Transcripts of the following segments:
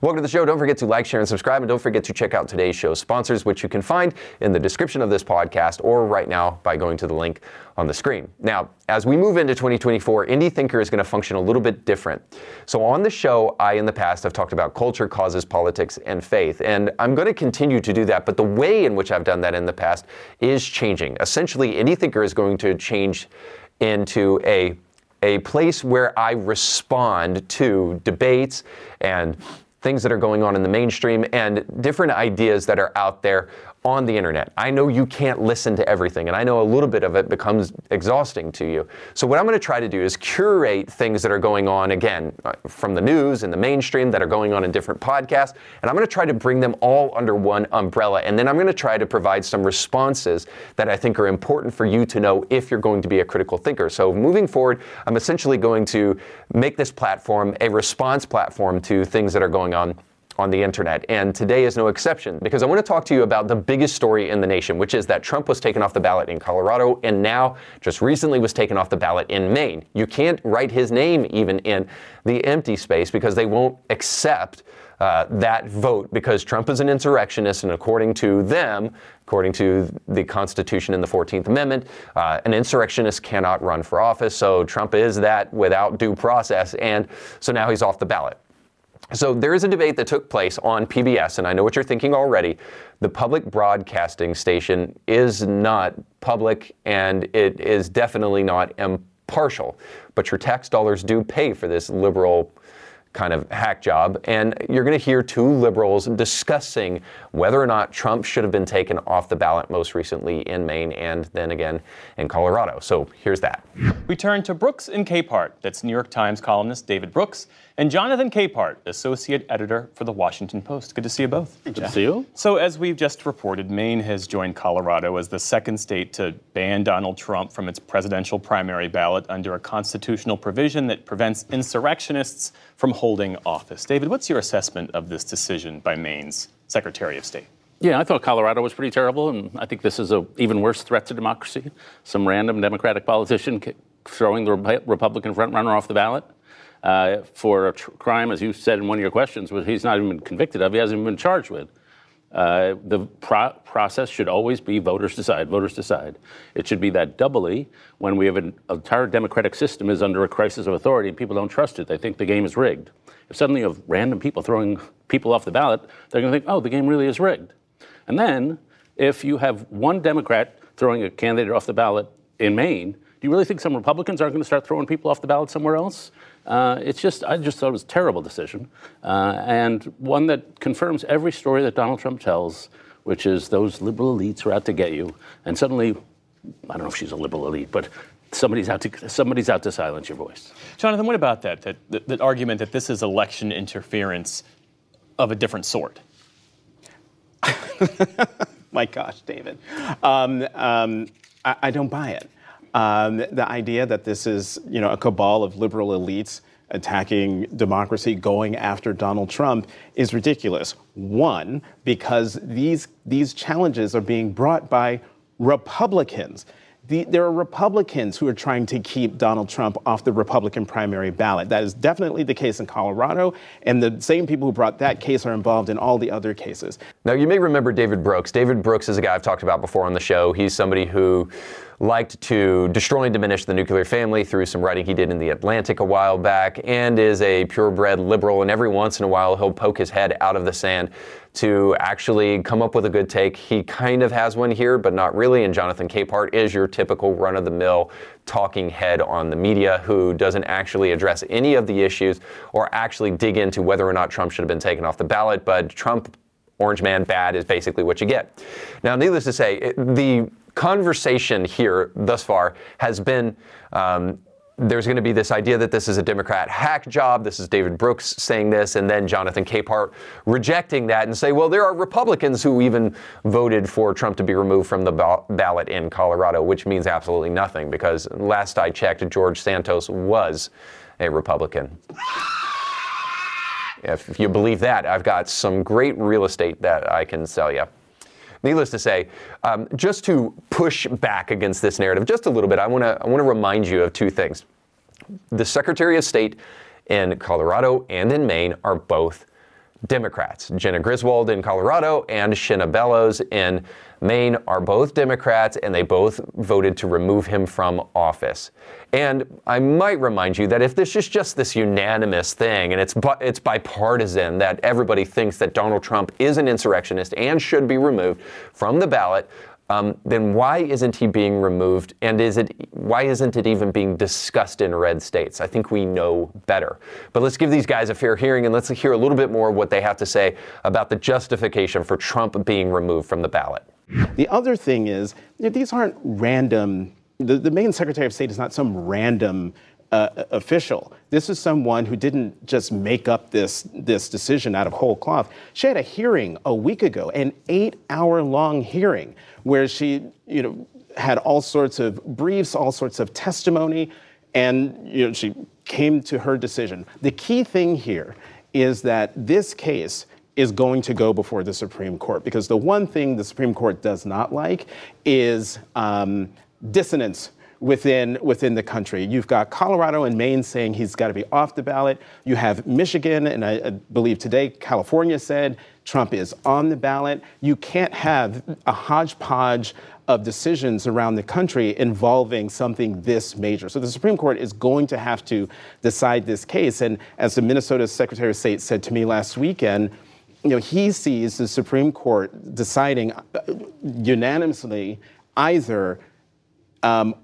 Welcome to the show. Don't forget to like, share, and subscribe. And don't forget to check out today's show sponsors, which you can find in the description of this podcast or right now by going to the link on the screen. Now, as we move into 2024, Indie Thinker is going to function a little bit different. So, on the show, I in the past have talked about culture, causes, politics, and faith. And I'm going to continue to do that. But the way in which I've done that in the past is changing. Essentially, Indie Thinker is going to change into a a place where I respond to debates and things that are going on in the mainstream and different ideas that are out there on the internet. I know you can't listen to everything, and I know a little bit of it becomes exhausting to you. So, what I'm going to try to do is curate things that are going on, again, uh, from the news and the mainstream that are going on in different podcasts, and I'm going to try to bring them all under one umbrella. And then I'm going to try to provide some responses that I think are important for you to know if you're going to be a critical thinker. So, moving forward, I'm essentially going to make this platform a response platform to things that are going on on the internet. And today is no exception because I want to talk to you about the biggest story in the nation, which is that Trump was taken off the ballot in Colorado and now just recently was taken off the ballot in Maine. You can't write his name even in the empty space because they won't accept uh, that vote because Trump is an insurrectionist, and according to them, according to the Constitution and the 14th Amendment, uh, an insurrectionist cannot run for office. So Trump is that without due process, and so now he's off the ballot. So there is a debate that took place on PBS, and I know what you're thinking already. The public broadcasting station is not public, and it is definitely not impartial. But your tax dollars do pay for this liberal kind of hack job. And you're going to hear two liberals discussing whether or not Trump should have been taken off the ballot most recently in Maine and then again in Colorado. So here's that. We turn to Brooks and Capehart. That's New York Times columnist David Brooks and Jonathan Capehart, associate editor for the Washington Post. Good to see you both. Good to see you. So, as we've just reported, Maine has joined Colorado as the second state to ban Donald Trump from its presidential primary ballot under a constitutional provision that prevents insurrectionists from holding office. David, what's your assessment of this decision by Maine's Secretary of State? Yeah, I thought Colorado was pretty terrible, and I think this is an even worse threat to democracy. Some random Democratic politician throwing the Republican frontrunner off the ballot uh, for a tr- crime, as you said in one of your questions, which he's not even been convicted of, he hasn't even been charged with. Uh, the pro- process should always be voters decide, voters decide. It should be that doubly when we have an entire democratic system is under a crisis of authority and people don't trust it. They think the game is rigged. If suddenly you have random people throwing people off the ballot, they're going to think, oh, the game really is rigged. And then if you have one Democrat throwing a candidate off the ballot in Maine, do you really think some Republicans aren't going to start throwing people off the ballot somewhere else? Uh, it's just, I just thought it was a terrible decision, uh, and one that confirms every story that Donald Trump tells, which is those liberal elites are out to get you, and suddenly, I don't know if she's a liberal elite, but somebody's out to somebody's out to silence your voice. Jonathan, what about that? That, that, that argument that this is election interference of a different sort. My gosh, David, um, um, I, I don't buy it. Um, the idea that this is, you know, a cabal of liberal elites attacking democracy, going after Donald Trump is ridiculous. One, because these these challenges are being brought by Republicans. The, there are Republicans who are trying to keep Donald Trump off the Republican primary ballot. That is definitely the case in Colorado, and the same people who brought that case are involved in all the other cases. Now, you may remember David Brooks. David Brooks is a guy I've talked about before on the show. He's somebody who liked to destroy and diminish the nuclear family through some writing he did in The Atlantic a while back, and is a purebred liberal. And every once in a while, he'll poke his head out of the sand to actually come up with a good take. He kind of has one here, but not really. And Jonathan Capehart is your typical run of the mill talking head on the media who doesn't actually address any of the issues or actually dig into whether or not Trump should have been taken off the ballot. But Trump, Orange Man, bad is basically what you get. Now, needless to say, the conversation here thus far has been um, there's going to be this idea that this is a Democrat hack job. This is David Brooks saying this, and then Jonathan Capehart rejecting that and say, well, there are Republicans who even voted for Trump to be removed from the ballot in Colorado, which means absolutely nothing because last I checked, George Santos was a Republican. If you believe that, I've got some great real estate that I can sell you. Needless to say, um, just to push back against this narrative just a little bit, I want to I want to remind you of two things. The Secretary of State in Colorado and in Maine are both Democrats. Jena Griswold in Colorado and Shenna Bellows in Maine are both Democrats, and they both voted to remove him from office. And I might remind you that if this is just this unanimous thing and it's it's bipartisan that everybody thinks that Donald Trump is an insurrectionist and should be removed from the ballot, um, then why isn't he being removed? And is it why isn't it even being discussed in red states? I think we know better. But let's give these guys a fair hearing and let's hear a little bit more of what they have to say about the justification for Trump being removed from the ballot. The other thing is, you know, these aren't random. The, the Maine Secretary of State is not some random uh, official. This is someone who didn't just make up this, this decision out of whole cloth. She had a hearing a week ago, an eight hour long hearing, where she you know, had all sorts of briefs, all sorts of testimony, and you know, she came to her decision. The key thing here is that this case is going to go before the Supreme Court because the one thing the Supreme Court does not like is um, dissonance within within the country. You've got Colorado and Maine saying he's got to be off the ballot. You have Michigan and I, I, believe today California said Trump is on the ballot. You can't have a hodgepodge of decisions around the country involving something this major. So the Supreme Court is going to have to decide this case. And as the Minnesota Secretary of State said to me last weekend, you know, he sees the Supreme Court deciding uh, unanimously either um,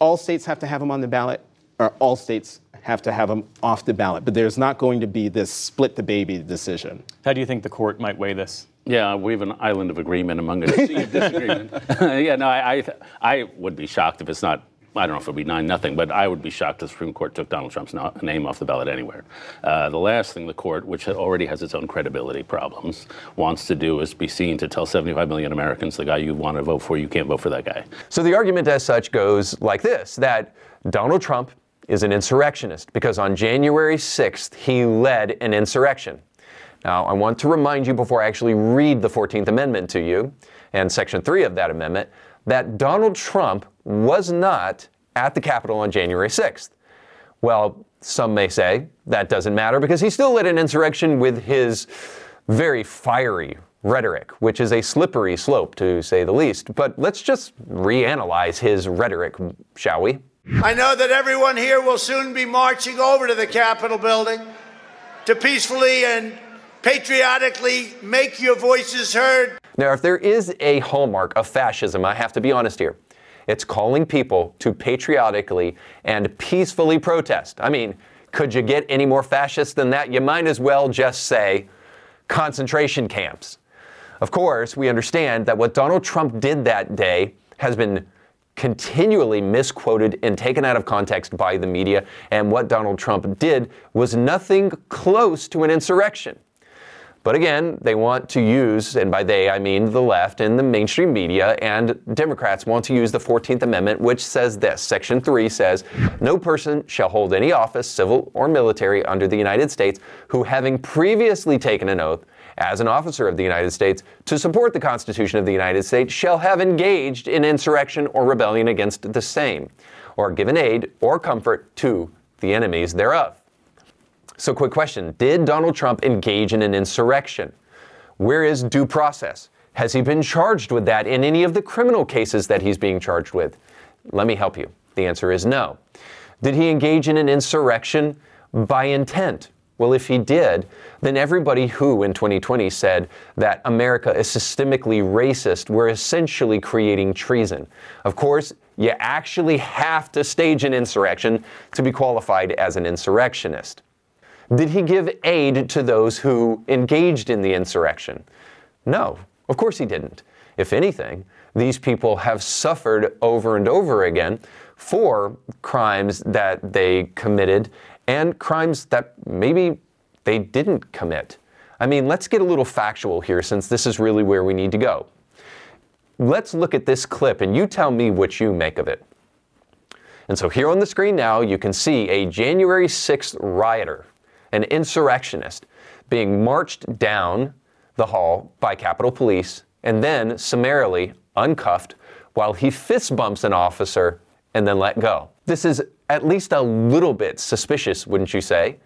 all states have to have them on the ballot or all states have to have them off the ballot. But there's not going to be this split the baby decision. How do you think the court might weigh this? Yeah, we have an island of agreement among us. disagreement. yeah, no, I, I, I would be shocked if it's not I don't know if it would be 9 nothing, but I would be shocked if the Supreme Court took Donald Trump's name off the ballot anywhere. Uh, the last thing the court, which already has its own credibility problems, wants to do is be seen to tell 75 million Americans the guy you want to vote for, you can't vote for that guy. So the argument as such goes like this that Donald Trump is an insurrectionist because on January 6th, he led an insurrection. Now, I want to remind you before I actually read the 14th Amendment to you and Section 3 of that amendment that Donald Trump was not at the Capitol on January 6th. Well, some may say that doesn't matter because he still led an insurrection with his very fiery rhetoric, which is a slippery slope to say the least. But let's just reanalyze his rhetoric, shall we? I know that everyone here will soon be marching over to the Capitol building to peacefully and patriotically make your voices heard. Now, if there is a hallmark of fascism, I have to be honest here. It's calling people to patriotically and peacefully protest. I mean, could you get any more fascist than that? You might as well just say concentration camps. Of course, we understand that what Donald Trump did that day has been continually misquoted and taken out of context by the media, and what Donald Trump did was nothing close to an insurrection. But again, they want to use, and by they I mean the left and the mainstream media, and Democrats want to use the 14th Amendment, which says this Section 3 says, No person shall hold any office, civil or military, under the United States who, having previously taken an oath, as an officer of the United States to support the Constitution of the United States shall have engaged in insurrection or rebellion against the same, or given aid or comfort to the enemies thereof. So, quick question Did Donald Trump engage in an insurrection? Where is due process? Has he been charged with that in any of the criminal cases that he's being charged with? Let me help you. The answer is no. Did he engage in an insurrection by intent? Well, if he did, then everybody who in 2020 said that America is systemically racist were essentially creating treason. Of course, you actually have to stage an insurrection to be qualified as an insurrectionist. Did he give aid to those who engaged in the insurrection? No, of course he didn't. If anything, these people have suffered over and over again for crimes that they committed and crimes that maybe they didn't commit. I mean, let's get a little factual here since this is really where we need to go. Let's look at this clip and you tell me what you make of it. And so here on the screen now, you can see a January 6th rioter an insurrectionist, being marched down the hall by Capitol Police and then summarily uncuffed while he fist bumps an officer and then let go. This is at least a little bit suspicious, wouldn't you say?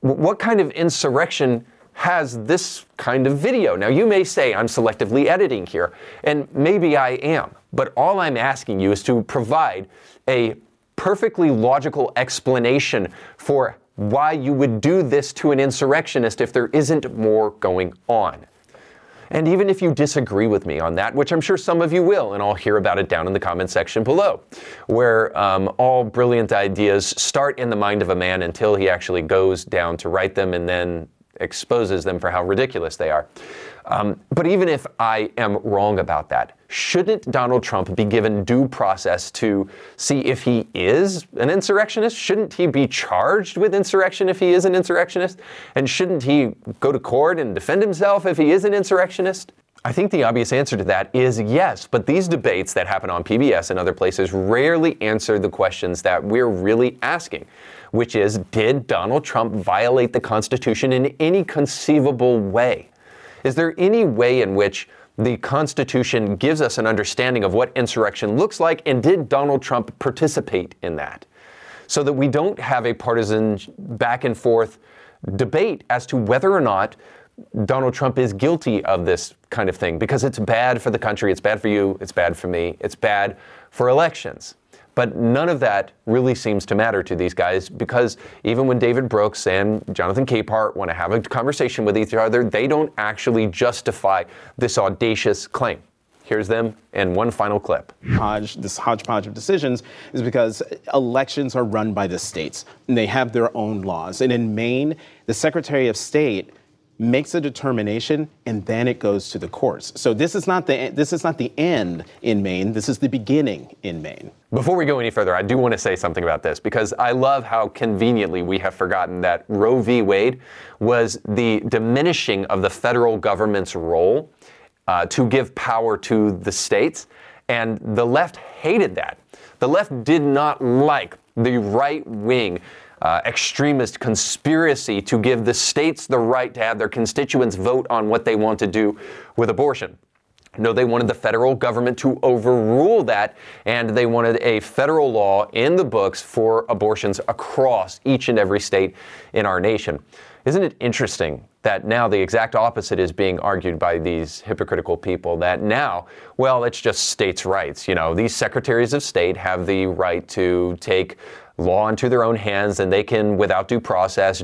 What kind of insurrection has this kind of video. Now, you may say I'm selectively editing here, and maybe I am, but all I'm asking you is to provide a perfectly logical explanation for why you would do this to an insurrectionist if there isn't more going on. And even if you disagree with me on that, which I'm sure some of you will, and I'll hear about it down in the comment section below, where um, all brilliant ideas start in the mind of a man until he actually goes down to write them and then exposes them for how ridiculous they are. Um, but even if I am wrong about that, shouldn't Donald Trump be given due process to see if he is an insurrectionist? Shouldn't he be charged with insurrection if he is an insurrectionist? And shouldn't he go to court and defend himself if he is an insurrectionist? I think the obvious answer to that is yes, but these debates that happen on PBS and other places rarely answer the questions that we're really asking, which is Did Donald Trump violate the Constitution in any conceivable way? Is there any way in which the Constitution gives us an understanding of what insurrection looks like, and did Donald Trump participate in that? So that we don't have a partisan back and forth debate as to whether or not Donald Trump is guilty of this kind of thing, because it's bad for the country, it's bad for you, it's bad for me, it's bad for elections. But none of that really seems to matter to these guys because even when David Brooks and Jonathan Capehart want to have a conversation with each other, they don't actually justify this audacious claim. Here's them and one final clip. Hodge, this hodgepodge of decisions is because elections are run by the states and they have their own laws. And in Maine, the Secretary of State makes a determination and then it goes to the courts. So this is not the this is not the end in Maine. This is the beginning in Maine. Before we go any further, I do want to say something about this because I love how conveniently we have forgotten that Roe v. Wade was the diminishing of the federal government's role uh, to give power to the states, and the left hated that. The left did not like the right wing uh, extremist conspiracy to give the states the right to have their constituents vote on what they want to do with abortion. No, they wanted the federal government to overrule that, and they wanted a federal law in the books for abortions across each and every state in our nation. Isn't it interesting that now the exact opposite is being argued by these hypocritical people? That now, well, it's just states' rights. You know, these secretaries of state have the right to take law into their own hands and they can, without due process,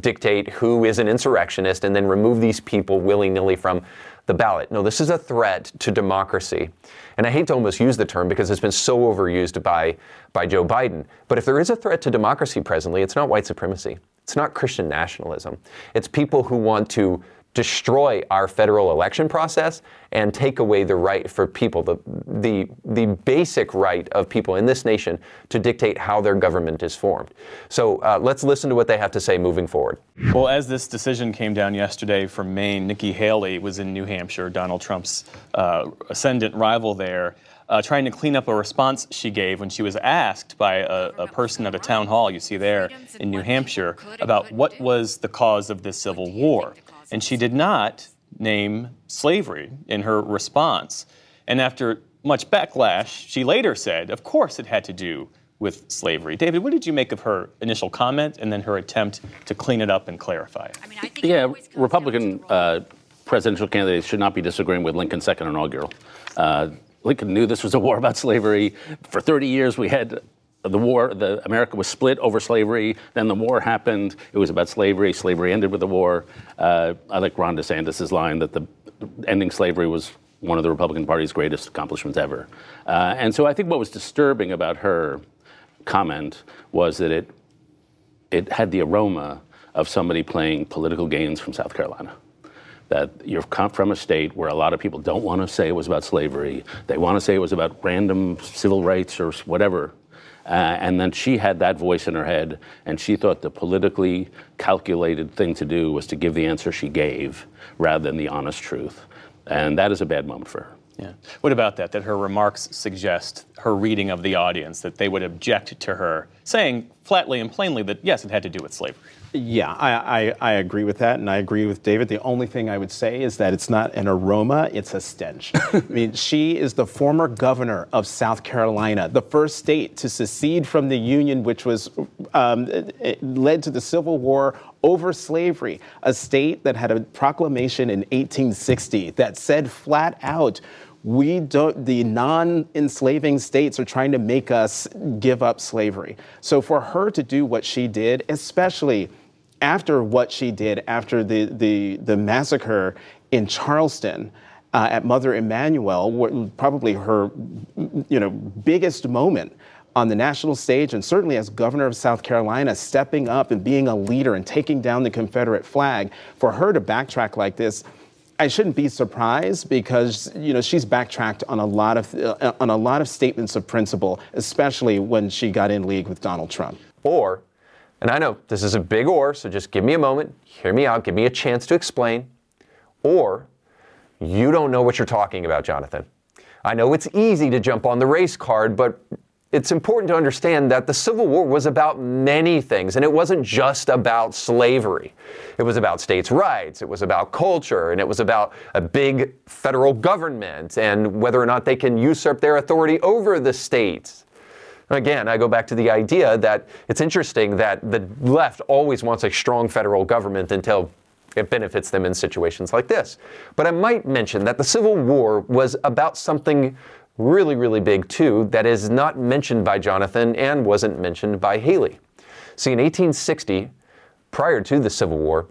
dictate who is an insurrectionist and then remove these people willy nilly from the ballot. No, this is a threat to democracy. And I hate to almost use the term because it's been so overused by, by Joe Biden. But if there is a threat to democracy presently, it's not white supremacy. It's not Christian nationalism. It's people who want to destroy our federal election process and take away the right for people, the, the, the basic right of people in this nation to dictate how their government is formed. So uh, let's listen to what they have to say moving forward. Well, as this decision came down yesterday from Maine, Nikki Haley was in New Hampshire, Donald Trump's uh, ascendant rival there. Uh, trying to clean up a response she gave when she was asked by a, a, person at a town hall you see there in New Hampshire about what was the cause of this civil war. And she did not name slavery in her response. And after much backlash, she later said, of course it had to do with slavery. David, what did you make of her initial comment and then her attempt to clean it up and clarify it? I mean, yeah, Republican uh, presidential candidates should not be disagreeing with Lincoln's second inaugural. Uh, Lincoln knew this was a war about slavery. For 30 years, we had the war, the America was split over slavery. Then the war happened. It was about slavery. Slavery ended with the war. Uh, I like Ron DeSantis' line that the ending slavery was one of the Republican Party's greatest accomplishments ever. Uh, and so I think what was disturbing about her comment was that it it had the aroma of somebody playing political games from South Carolina. That you're from a state where a lot of people don't want to say it was about slavery. They want to say it was about random civil rights or whatever uh, and then she had that voice in her head, and she thought the politically calculated thing to do was to give the answer she gave rather than the honest truth. And that is a bad moment for her. Yeah. What about that? That her remarks suggest her reading of the audience, that they would object to her saying flatly and plainly that, yes, it had to do with slavery. Yeah, I, I, I, agree with that, and I agree with David. The only thing I would say is that it's not an aroma, it's a stench. I mean, she is the former governor of South Carolina, the first state to secede from the Union, which was um, led to the Civil War over slavery, a state that had a proclamation in 1860 that said flat out, we don't, the non enslaving states are trying to make us give up slavery. So for her to do what she did, especially after what she did after the, the, the massacre in Charleston, uh, at Mother Emanuel, probably her, you know, biggest moment on the national stage, and certainly as governor of South Carolina, stepping up and being a leader and taking down the Confederate flag. For her to backtrack like this, I shouldn't be surprised because you know she's backtracked on a lot of uh, on a lot of statements of principle, especially when she got in league with Donald Trump. Or, and I know this is a big or, so just give me a moment, hear me out, give me a chance to explain. Or, you don't know what you're talking about, Jonathan. I know it's easy to jump on the race card, but it's important to understand that the Civil War was about many things, and it wasn't just about slavery. It was about states' rights, it was about culture, and it was about a big federal government and whether or not they can usurp their authority over the states. Again, I go back to the idea that it's interesting that the left always wants a strong federal government until it benefits them in situations like this. But I might mention that the Civil War was about something really, really big too, that is not mentioned by Jonathan and wasn't mentioned by Haley. See, in 1860, prior to the Civil War,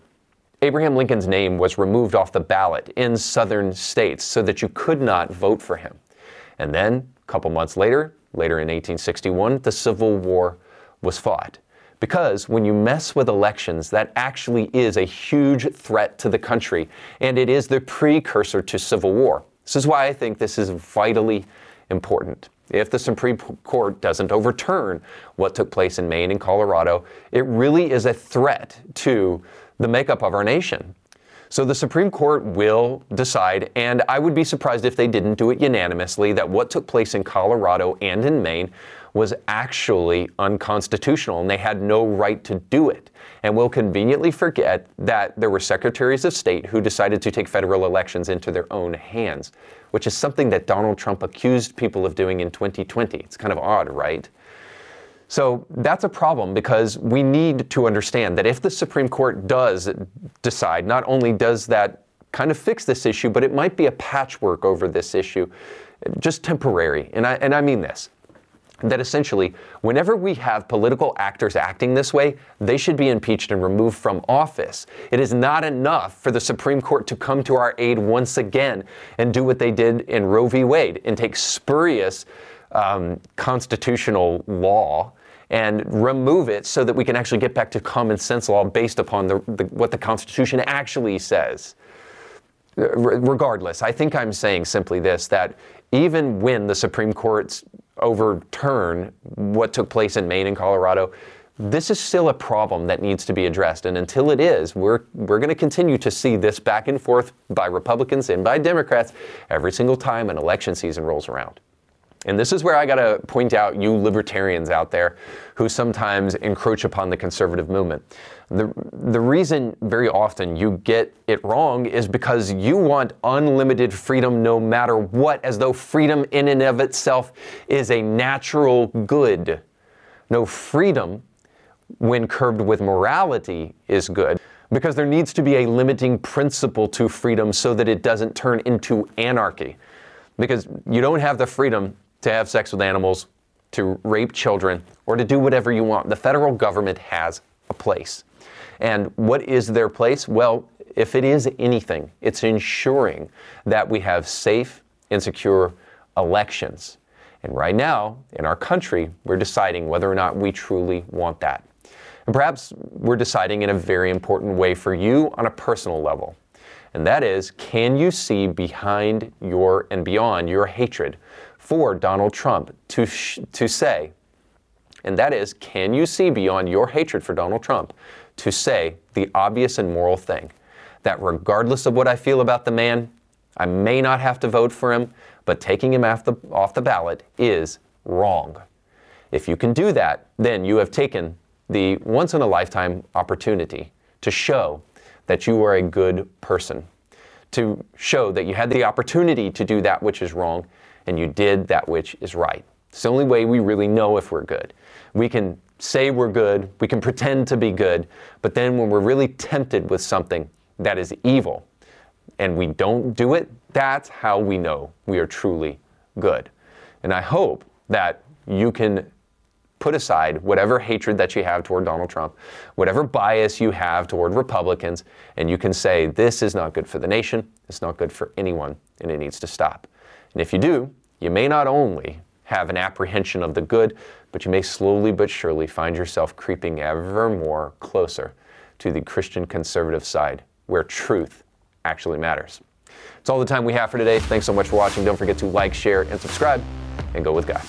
Abraham Lincoln's name was removed off the ballot in southern states so that you could not vote for him. And then, a couple months later, later in 1861, the Civil War was fought. Because when you mess with elections, that actually is a huge threat to the country, and it is the precursor to civil war. This is why I think this is vitally important. If the Supreme Court doesn't overturn what took place in Maine and Colorado, it really is a threat to the makeup of our nation. So the Supreme Court will decide, and I would be surprised if they didn't do it unanimously, that what took place in Colorado and in Maine was actually unconstitutional and they had no right to do it. And we'll conveniently forget that there were secretaries of state who decided to take federal elections into their own hands, which is something that Donald Trump accused people of doing in 2020. It's kind of odd, right? So that's a problem because we need to understand that if the Supreme Court does decide, not only does that kind of fix this issue, but it might be a patchwork over this issue, just temporary. And I, and I mean this that essentially, whenever we have political actors acting this way, they should be impeached and removed from office. It is not enough for the Supreme Court to come to our aid once again and do what they did in Roe v. Wade and take spurious um, constitutional law and remove it so that we can actually get back to common sense law based upon the, the, what the Constitution actually says. Uh, regardless, I think I'm saying simply this that even when the Supreme Court's overturn what took place in Maine and Colorado, this is still a problem that needs to be addressed. And until it is, we're, we're going to continue to see this back and forth by Republicans and by Democrats every single time an election season rolls around. And this is where I got to point out you libertarians out there who sometimes encroach upon the conservative movement. The, the reason very often you get it wrong is because you want unlimited freedom no matter what, as though freedom in and of itself is a natural good. No, freedom, when curbed with morality, is good because there needs to be a limiting principle to freedom so that it doesn't turn into anarchy. Because you don't have the freedom to have sex with animals, to rape children, or to do whatever you want. The federal government has a place. And what is their place? Well, if it is anything, it's ensuring that we have safe and secure elections. And right now, in our country, we're deciding whether or not we truly want that. And perhaps we're deciding in a very important way for you on a personal level. And that is, can you see behind your and beyond your hatred for Donald Trump to, sh- to say, and that is, can you see beyond your hatred for Donald Trump to say the obvious and moral thing that regardless of what I feel about the man, I may not have to vote for him, but taking him off the, off the ballot is wrong. If you can do that, then you have taken the once in a lifetime opportunity to show that you are a good person, to show that you had the opportunity to do that which is wrong and you did that which is right. It's the only way we really know if we're good. We can say we're good, we can pretend to be good, but then when we're really tempted with something that is evil and we don't do it, that's how we know we are truly good. And I hope that you can put aside whatever hatred that you have toward Donald Trump, whatever bias you have toward Republicans, and you can say, this is not good for the nation, it's not good for anyone, and it needs to stop. And if you do, you may not only have an apprehension of the good, but you may slowly but surely find yourself creeping ever more closer to the Christian conservative side where truth actually matters. It's all the time we have for today. Thanks so much for watching. Don't forget to like, share, and subscribe, and go with God.